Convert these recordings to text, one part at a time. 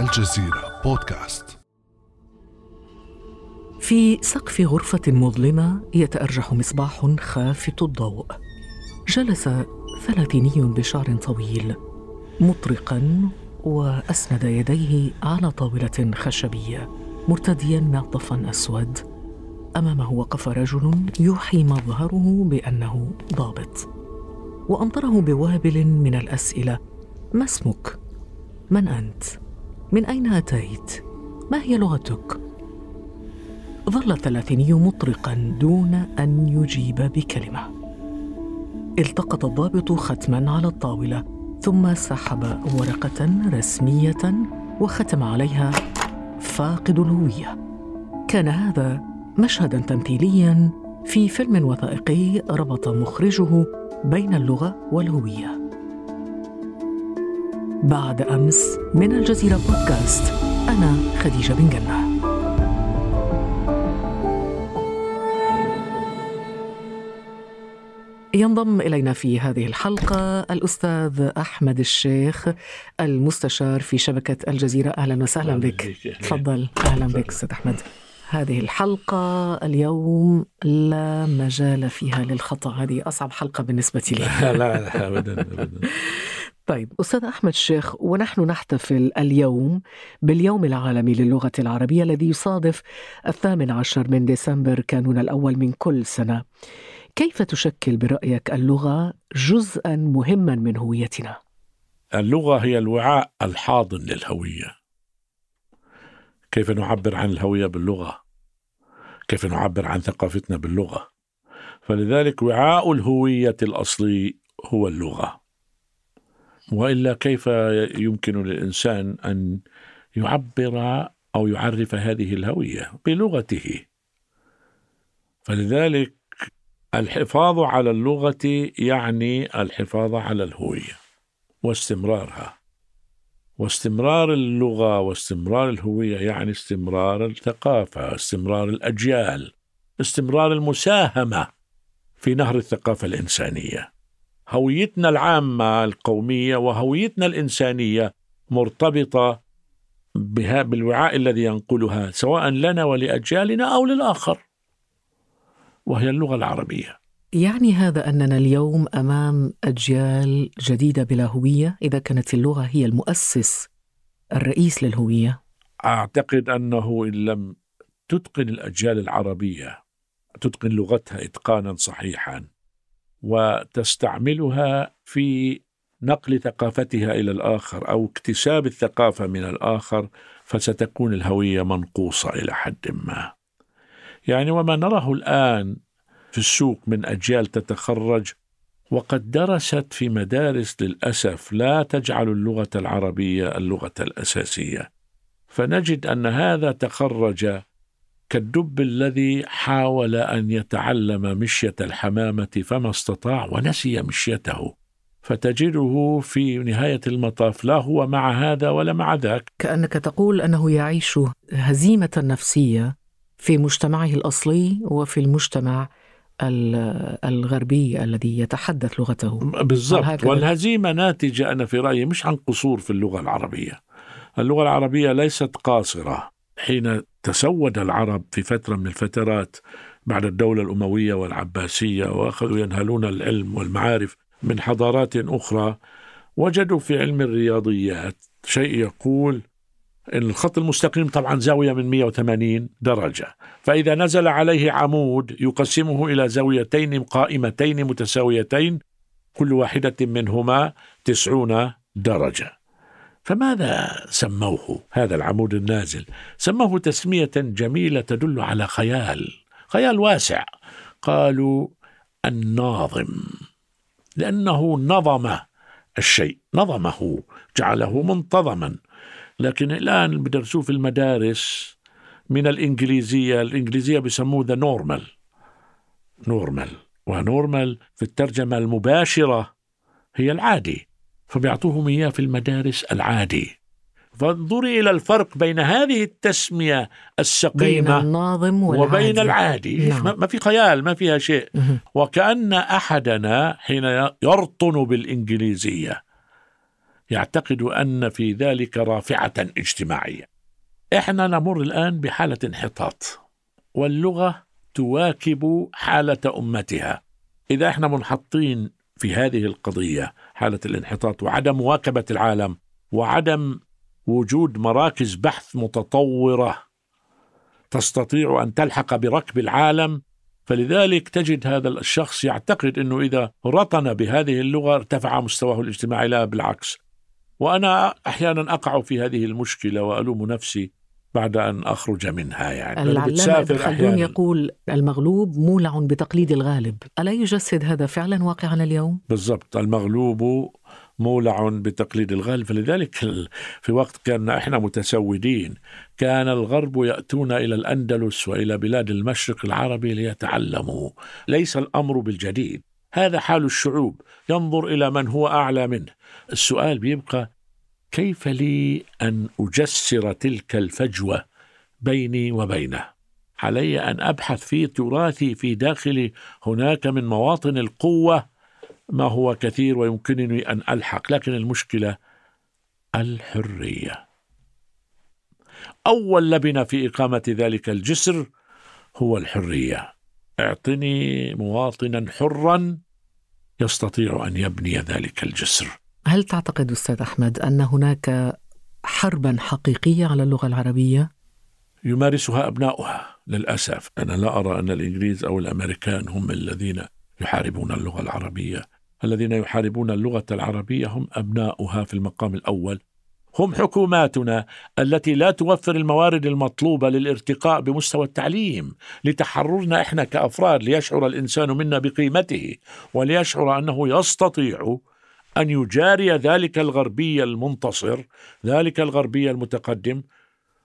الجزيرة بودكاست في سقف غرفة مظلمة يتأرجح مصباح خافت الضوء جلس ثلاثيني بشعر طويل مطرقا وأسند يديه على طاولة خشبية مرتديا معطفا أسود أمامه وقف رجل يوحي مظهره بأنه ضابط وأمطره بوابل من الأسئلة ما اسمك؟ من أنت؟ من أين أتيت؟ ما هي لغتك؟ ظل الثلاثيني مطرقا دون أن يجيب بكلمة التقط الضابط ختما على الطاولة ثم سحب ورقة رسمية وختم عليها فاقد الهوية كان هذا مشهدا تمثيليا في فيلم وثائقي ربط مخرجه بين اللغة والهوية بعد أمس من الجزيرة بودكاست. أنا خديجة بن جنة. ينضم إلينا في هذه الحلقة الأستاذ أحمد الشيخ المستشار في شبكة الجزيرة. أهلا وسهلا بك. تفضل. أهلا بك أستاذ أحمد. هذه الحلقة اليوم لا مجال فيها للخطأ. هذه أصعب حلقة بالنسبة لي. لا لا أبدا أبدا. طيب أستاذ أحمد الشيخ ونحن نحتفل اليوم باليوم العالمي للغة العربية الذي يصادف الثامن عشر من ديسمبر كانون الأول من كل سنة. كيف تشكل برأيك اللغة جزءا مهما من هويتنا؟ اللغة هي الوعاء الحاضن للهوية. كيف نعبر عن الهوية باللغة؟ كيف نعبر عن ثقافتنا باللغة؟ فلذلك وعاء الهوية الأصلي هو اللغة. وإلا كيف يمكن للإنسان أن يعبر أو يعرف هذه الهوية بلغته؟ فلذلك الحفاظ على اللغة يعني الحفاظ على الهوية واستمرارها. واستمرار اللغة واستمرار الهوية يعني استمرار الثقافة استمرار الأجيال استمرار المساهمة في نهر الثقافة الإنسانية. هويتنا العامة القومية وهويتنا الإنسانية مرتبطة بها بالوعاء الذي ينقلها سواء لنا ولأجيالنا أو للآخر وهي اللغة العربية. يعني هذا أننا اليوم أمام أجيال جديدة بلا هوية إذا كانت اللغة هي المؤسس الرئيس للهوية. أعتقد أنه إن لم تتقن الأجيال العربية تتقن لغتها إتقانا صحيحا. وتستعملها في نقل ثقافتها إلى الآخر أو اكتساب الثقافة من الآخر فستكون الهوية منقوصة إلى حد ما. يعني وما نراه الآن في السوق من أجيال تتخرج وقد درست في مدارس للأسف لا تجعل اللغة العربية اللغة الأساسية. فنجد أن هذا تخرج كالدب الذي حاول أن يتعلم مشية الحمامة فما استطاع ونسي مشيته فتجده في نهاية المطاف لا هو مع هذا ولا مع ذاك. كأنك تقول أنه يعيش هزيمة نفسية في مجتمعه الأصلي وفي المجتمع الغربي الذي يتحدث لغته. بالضبط. والهزيمة ناتجة أنا في رأيي مش عن قصور في اللغة العربية. اللغة العربية ليست قاصرة. حين تسود العرب في فترة من الفترات بعد الدولة الأموية والعباسية وأخذوا ينهلون العلم والمعارف من حضارات أخرى وجدوا في علم الرياضيات شيء يقول إن الخط المستقيم طبعا زاوية من 180 درجة فإذا نزل عليه عمود يقسمه إلى زاويتين قائمتين متساويتين كل واحدة منهما تسعون درجة. فماذا سموه هذا العمود النازل؟ سموه تسمية جميلة تدل على خيال خيال واسع. قالوا الناظم لأنه نظم الشيء نظمه جعله منتظما. لكن الآن بدرسوه في المدارس من الإنجليزية الإنجليزية بيسموه ذا نورمال normal و normal في الترجمة المباشرة هي العادي. فبيعطوهم إياه في المدارس العادي. فانظري إلى الفرق بين هذه التسمية السقيمة بين الناظم والعادي. وبين العادي. نعم. ما في خيال ما فيها شيء. وكأن أحدنا حين يرطن بالإنجليزية يعتقد أن في ذلك رافعة اجتماعية. إحنا نمر الآن بحالة انحطاط واللغة تواكب حالة أمتها. إذا إحنا منحطين في هذه القضية حالة الانحطاط وعدم مواكبة العالم وعدم وجود مراكز بحث متطورة تستطيع أن تلحق بركب العالم. فلذلك تجد هذا الشخص يعتقد أنه إذا رطن بهذه اللغة ارتفع مستواه الاجتماعي لا بالعكس. وأنا أحيانا أقع في هذه المشكلة وألوم نفسي. بعد أن أخرج منها يعني. العلامة ابن خلدون يقول المغلوب مولع بتقليد الغالب. ألا يجسد هذا فعلا واقعنا اليوم؟ بالضبط. المغلوب مولع بتقليد الغالب. فلذلك في وقت كان إحنا متسودين كان الغرب يأتون إلى الأندلس وإلى بلاد المشرق العربي ليتعلموا. ليس الأمر بالجديد. هذا حال الشعوب. ينظر إلى من هو أعلى منه. السؤال بيبقى كيف لي أن أجسر تلك الفجوة بيني وبينه؟ علي أن أبحث في تراثي في داخلي هناك من مواطن القوة. ما هو كثير ويمكنني أن ألحق لكن المشكلة الحرية. أول لبنة في إقامة ذلك الجسر هو الحرية. اعطني مواطنا حرا يستطيع أن يبني ذلك الجسر. هل تعتقد أستاذ أحمد أن هناك حربا حقيقية على اللغة العربية؟ يمارسها أبناؤها للأسف. أنا لا أرى أن الإنجليز أو الأمريكان هم الذين يحاربون اللغة العربية. الذين يحاربون اللغة العربية هم أبناؤها في المقام الأول. هم حكوماتنا التي لا توفر الموارد المطلوبة للارتقاء بمستوى التعليم لتحررنا إحنا كأفراد ليشعر الإنسان منا بقيمته وليشعر أنه يستطيع أن يجاري ذلك الغربي المنتصر ذلك الغربي المتقدم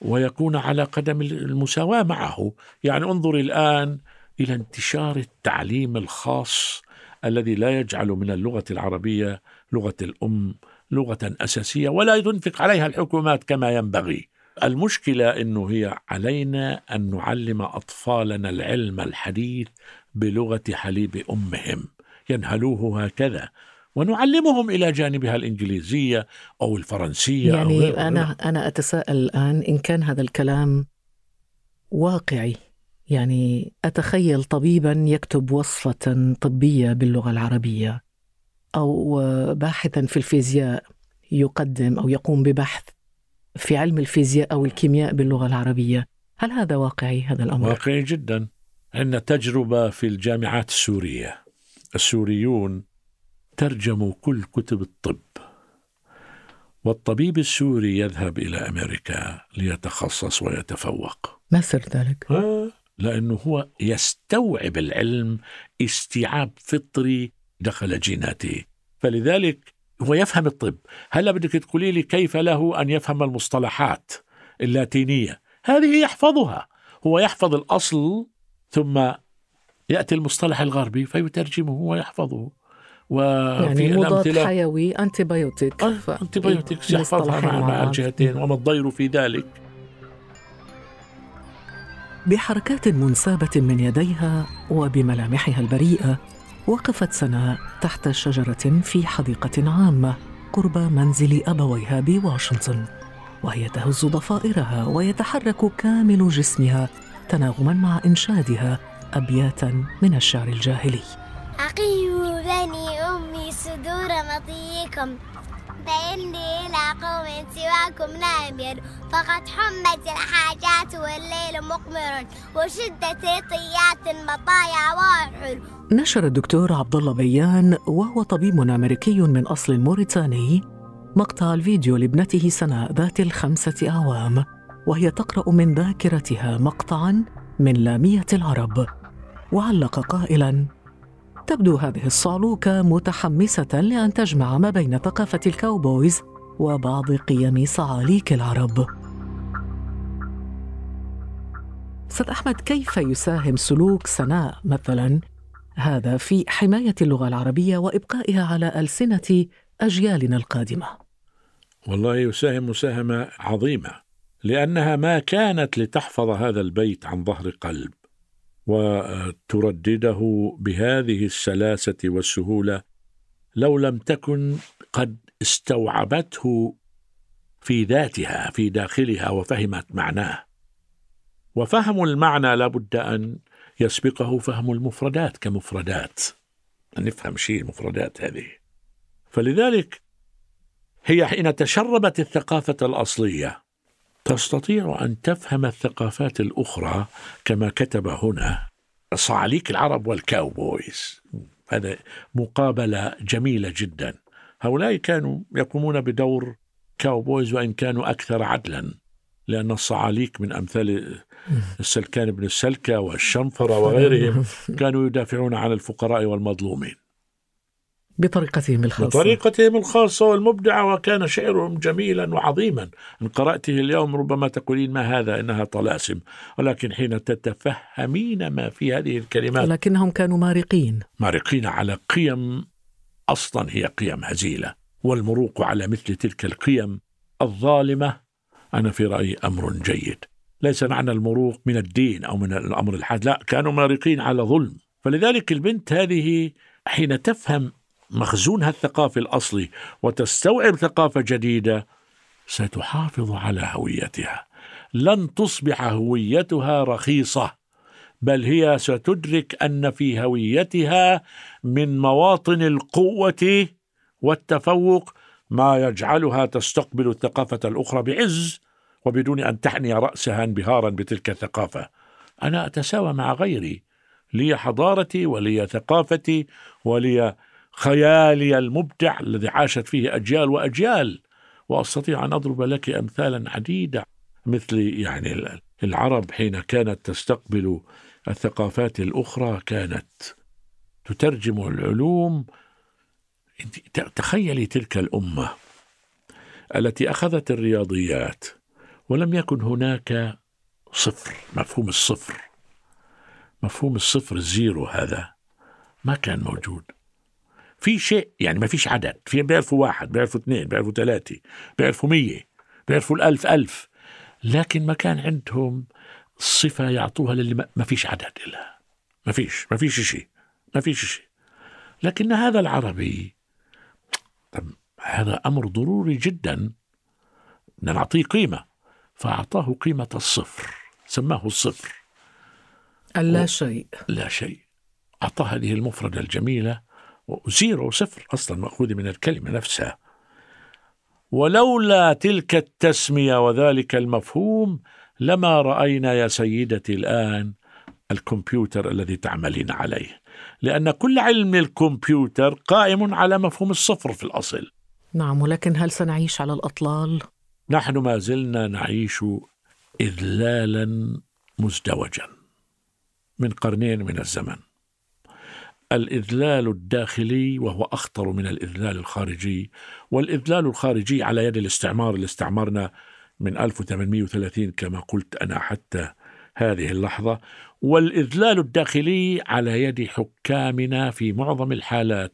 ويكون على قدم المساواة معه. يعني انظر الآن إلى انتشار التعليم الخاص الذي لا يجعل من اللغة العربية لغة الأم لغة أساسية ولا تنفق عليها الحكومات كما ينبغي. المشكلة إنه هي علينا أن نعلم أطفالنا العلم الحديث بلغة حليب أمهم. ينهلوه هكذا. ونعلمهم إلى جانبها الإنجليزية أو الفرنسية يعني أو أنا أنا أتساءل الآن إن كان هذا الكلام واقعي. يعني أتخيل طبيبا يكتب وصفة طبية باللغة العربية أو باحثا في الفيزياء يقدم أو يقوم ببحث في علم الفيزياء أو الكيمياء باللغة العربية. هل هذا واقعي هذا الأمر؟ واقعي جدا. عندنا تجربه في الجامعات السورية السوريون ترجموا كل كتب الطب. والطبيب السوري يذهب إلى أمريكا ليتخصص ويتفوق. ما سر ذلك؟ لأنه هو يستوعب العلم استيعاب فطري دخل جيناته فلذلك هو يفهم الطب. هلا بدك تقولي لي كيف له أن يفهم المصطلحات اللاتينية؟ هذه يحفظها. هو يحفظ الأصل ثم يأتي المصطلح الغربي فيترجمه ويحفظه. وفي يعني مضاد حيوي antibiotic آه antibiotic يحفظها مع, مع الجهتين وما الضير في ذلك. بحركات منسابه من يديها وبملامحها البريئة وقفت سناء تحت شجرة في حديقة عامة قرب منزل أبويها بواشنطن وهي تهز ضفائرها ويتحرك كامل جسمها تناغما مع إنشادها أبياتا من الشعر الجاهلي. أقيموا بني أمي صدور مطيكم فإني إلى قوم سواكم نامر فقد حمت الحاجات والليل مقمر. وشدت طيات مطايا واحل نشر الدكتور عبد الله بيان وهو طبيب أمريكي من أصل موريتاني مقطع الفيديو لابنته سناء ذات الخمسة أعوام وهي تقرأ من ذاكرتها مقطعا من لامية العرب. وعلق قائلا تبدو هذه الصعلوكة متحمسة لأن تجمع ما بين ثقافة الكاوبويز وبعض قيم صعاليك العرب. أستاذ أحمد كيف يساهم سلوك سناء مثلا هذا في حماية اللغة العربية وإبقائها على ألسنة أجيالنا القادمة؟ والله يساهم مساهمة عظيمة لأنها ما كانت لتحفظ هذا البيت عن ظهر قلب وتردده بهذه السلاسة والسهولة لو لم تكن قد استوعبته في ذاتها في داخلها وفهمت معناه. وفهم المعنى لابد أن يسبقه فهم المفردات كمفردات. نفهم شيء المفردات هذه. فلذلك هي حين تشربت الثقافة الأصلية تستطيع أن تفهم الثقافات الأخرى كما كتب هنا صعاليك العرب والكاوبويز. هذا مقابلة جميلة جدا. هؤلاء كانوا يقومون بدور كاوبويز وإن كانوا أكثر عدلا لأن الصعاليك من أمثال السلكان بن السلكة والشنفرة وغيرهم كانوا يدافعون عن الفقراء والمظلومين. بطريقتهم الخاصة. بطريقتهم الخاصة والمبدعة وكان شعرهم جميلا وعظيما. إن قرأته اليوم ربما تقولين ما هذا إنها طلاسم. ولكن حين تتفهمين ما في هذه الكلمات ولكنهم كانوا مارقين. مارقين على قيم أصلا هي قيم هزيلة. والمروق على مثل تلك القيم الظالمة أنا في رأيي أمر جيد. ليس معنى المروق من الدين أو من الأمر الحاد. لا كانوا مارقين على ظلم. فلذلك البنت هذه حين تفهم مخزونها الثقافي الأصلي وتستوعب ثقافة جديدة ستحافظ على هويتها. لن تصبح هويتها رخيصة بل هي ستدرك أن في هويتها من مواطن القوة والتفوق ما يجعلها تستقبل الثقافة الأخرى بعز وبدون أن تحني رأسها انبهارا بتلك الثقافة. أنا أتساوى مع غيري لي حضارتي ولي ثقافتي ولي خيالي المبدع الذي عاشت فيه أجيال وأجيال وأستطيع أن أضرب لك امثالا عديدة مثل يعني العرب حين كانت تستقبل الثقافات الأخرى كانت تترجم العلوم. تخيلي تلك الأمة التي أخذت الرياضيات ولم يكن هناك صفر مفهوم الصفر مفهوم الصفر الزيرو هذا ما كان موجود. في شيء يعني ما فيش عدد. في بيعرفوا واحد بيعرفوا اثنين بيعرفوا ثلاثة بيعرفوا مية بيعرفوا الألف ألف. لكن ما كان عندهم صفة يعطوها للي ما فيش عدد لها ما فيش ما فيش شيء ما فيش شيء. لكن هذا العربي طب هذا أمر ضروري جدا. بدنا نعطيه قيمة. فأعطاه قيمة الصفر سماه الصفر. اللا شيء. لا شيء. أعطاه هذه المفردة الجميلة. زيرو صفر أصلا مأخوذ من الكلمة نفسها. ولولا تلك التسمية وذلك المفهوم لما رأينا يا سيدتي الآن الكمبيوتر الذي تعملين عليه لأن كل علم الكمبيوتر قائم على مفهوم الصفر في الأصل. نعم ولكن هل سنعيش على الأطلال؟ نحن ما زلنا نعيش إذلالا مزدوجا من قرنين من الزمن. الإذلال الداخلي وهو أخطر من الإذلال الخارجي والإذلال الخارجي على يد الاستعمار اللي استعمرنا من 1830 كما قلت أنا حتى هذه اللحظة والإذلال الداخلي على يد حكامنا في معظم الحالات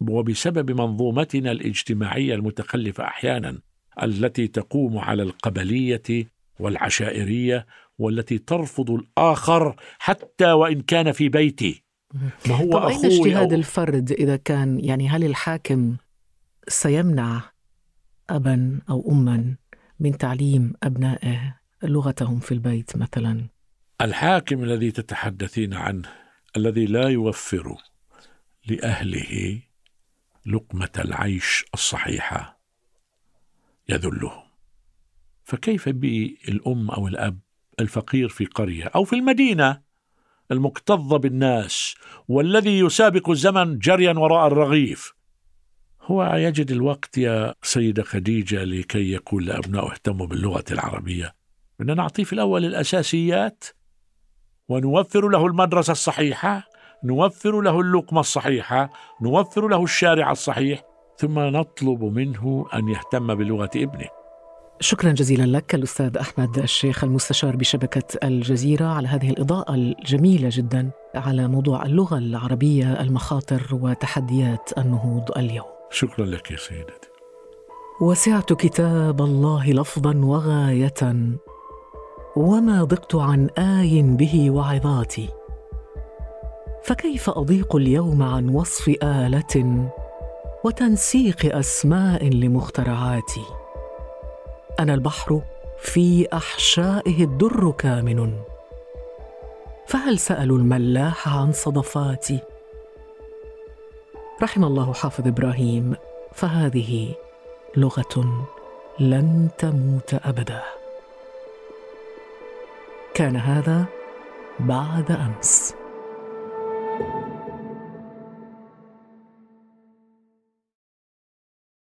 وبسبب منظومتنا الاجتماعية المتخلفة أحيانا التي تقوم على القبلية والعشائرية والتي ترفض الآخر حتى وإن كان في بيتي ما هو طب أين اجتهاد أو... الفرد إذا كان يعني هل الحاكم سيمنع أبا أو أما من تعليم أبنائه لغتهم في البيت مثلا؟ الحاكم الذي تتحدثين عنه الذي لا يوفر لأهله لقمة العيش الصحيحة يذلهم. فكيف بالأم أو الأب الفقير في قرية أو في المدينة؟ المكتظ بالناس والذي يسابق الزمن جريا وراء الرغيف. هو يجد الوقت يا سيدة خديجة لكي يقول لأبنائه اهتموا باللغة العربية. بدنا نعطيه في الأول الأساسيات ونوفر له المدرسة الصحيحة نوفر له اللقمة الصحيحة نوفر له الشارع الصحيح ثم نطلب منه أن يهتم بلغة ابنه. شكرا جزيلا لك الأستاذ أحمد الشيخ المستشار بشبكة الجزيرة على هذه الإضاءة الجميلة جدا على موضوع اللغة العربية المخاطر وتحديات النهوض اليوم. شكرا لك يا سيدتي. وسعت كتاب الله لفظا وغاية وما ضقت عن آي به وعظاتي. فكيف أضيق اليوم عن وصف آلة وتنسيق أسماء لمخترعاتي؟ أنا البحر في أحشائه الدر كامن. فهل سألوا الملاح عن صدفاتي؟ رحم الله حافظ إبراهيم فهذه لغة لن تموت أبدا. كان هذا بعد أمس.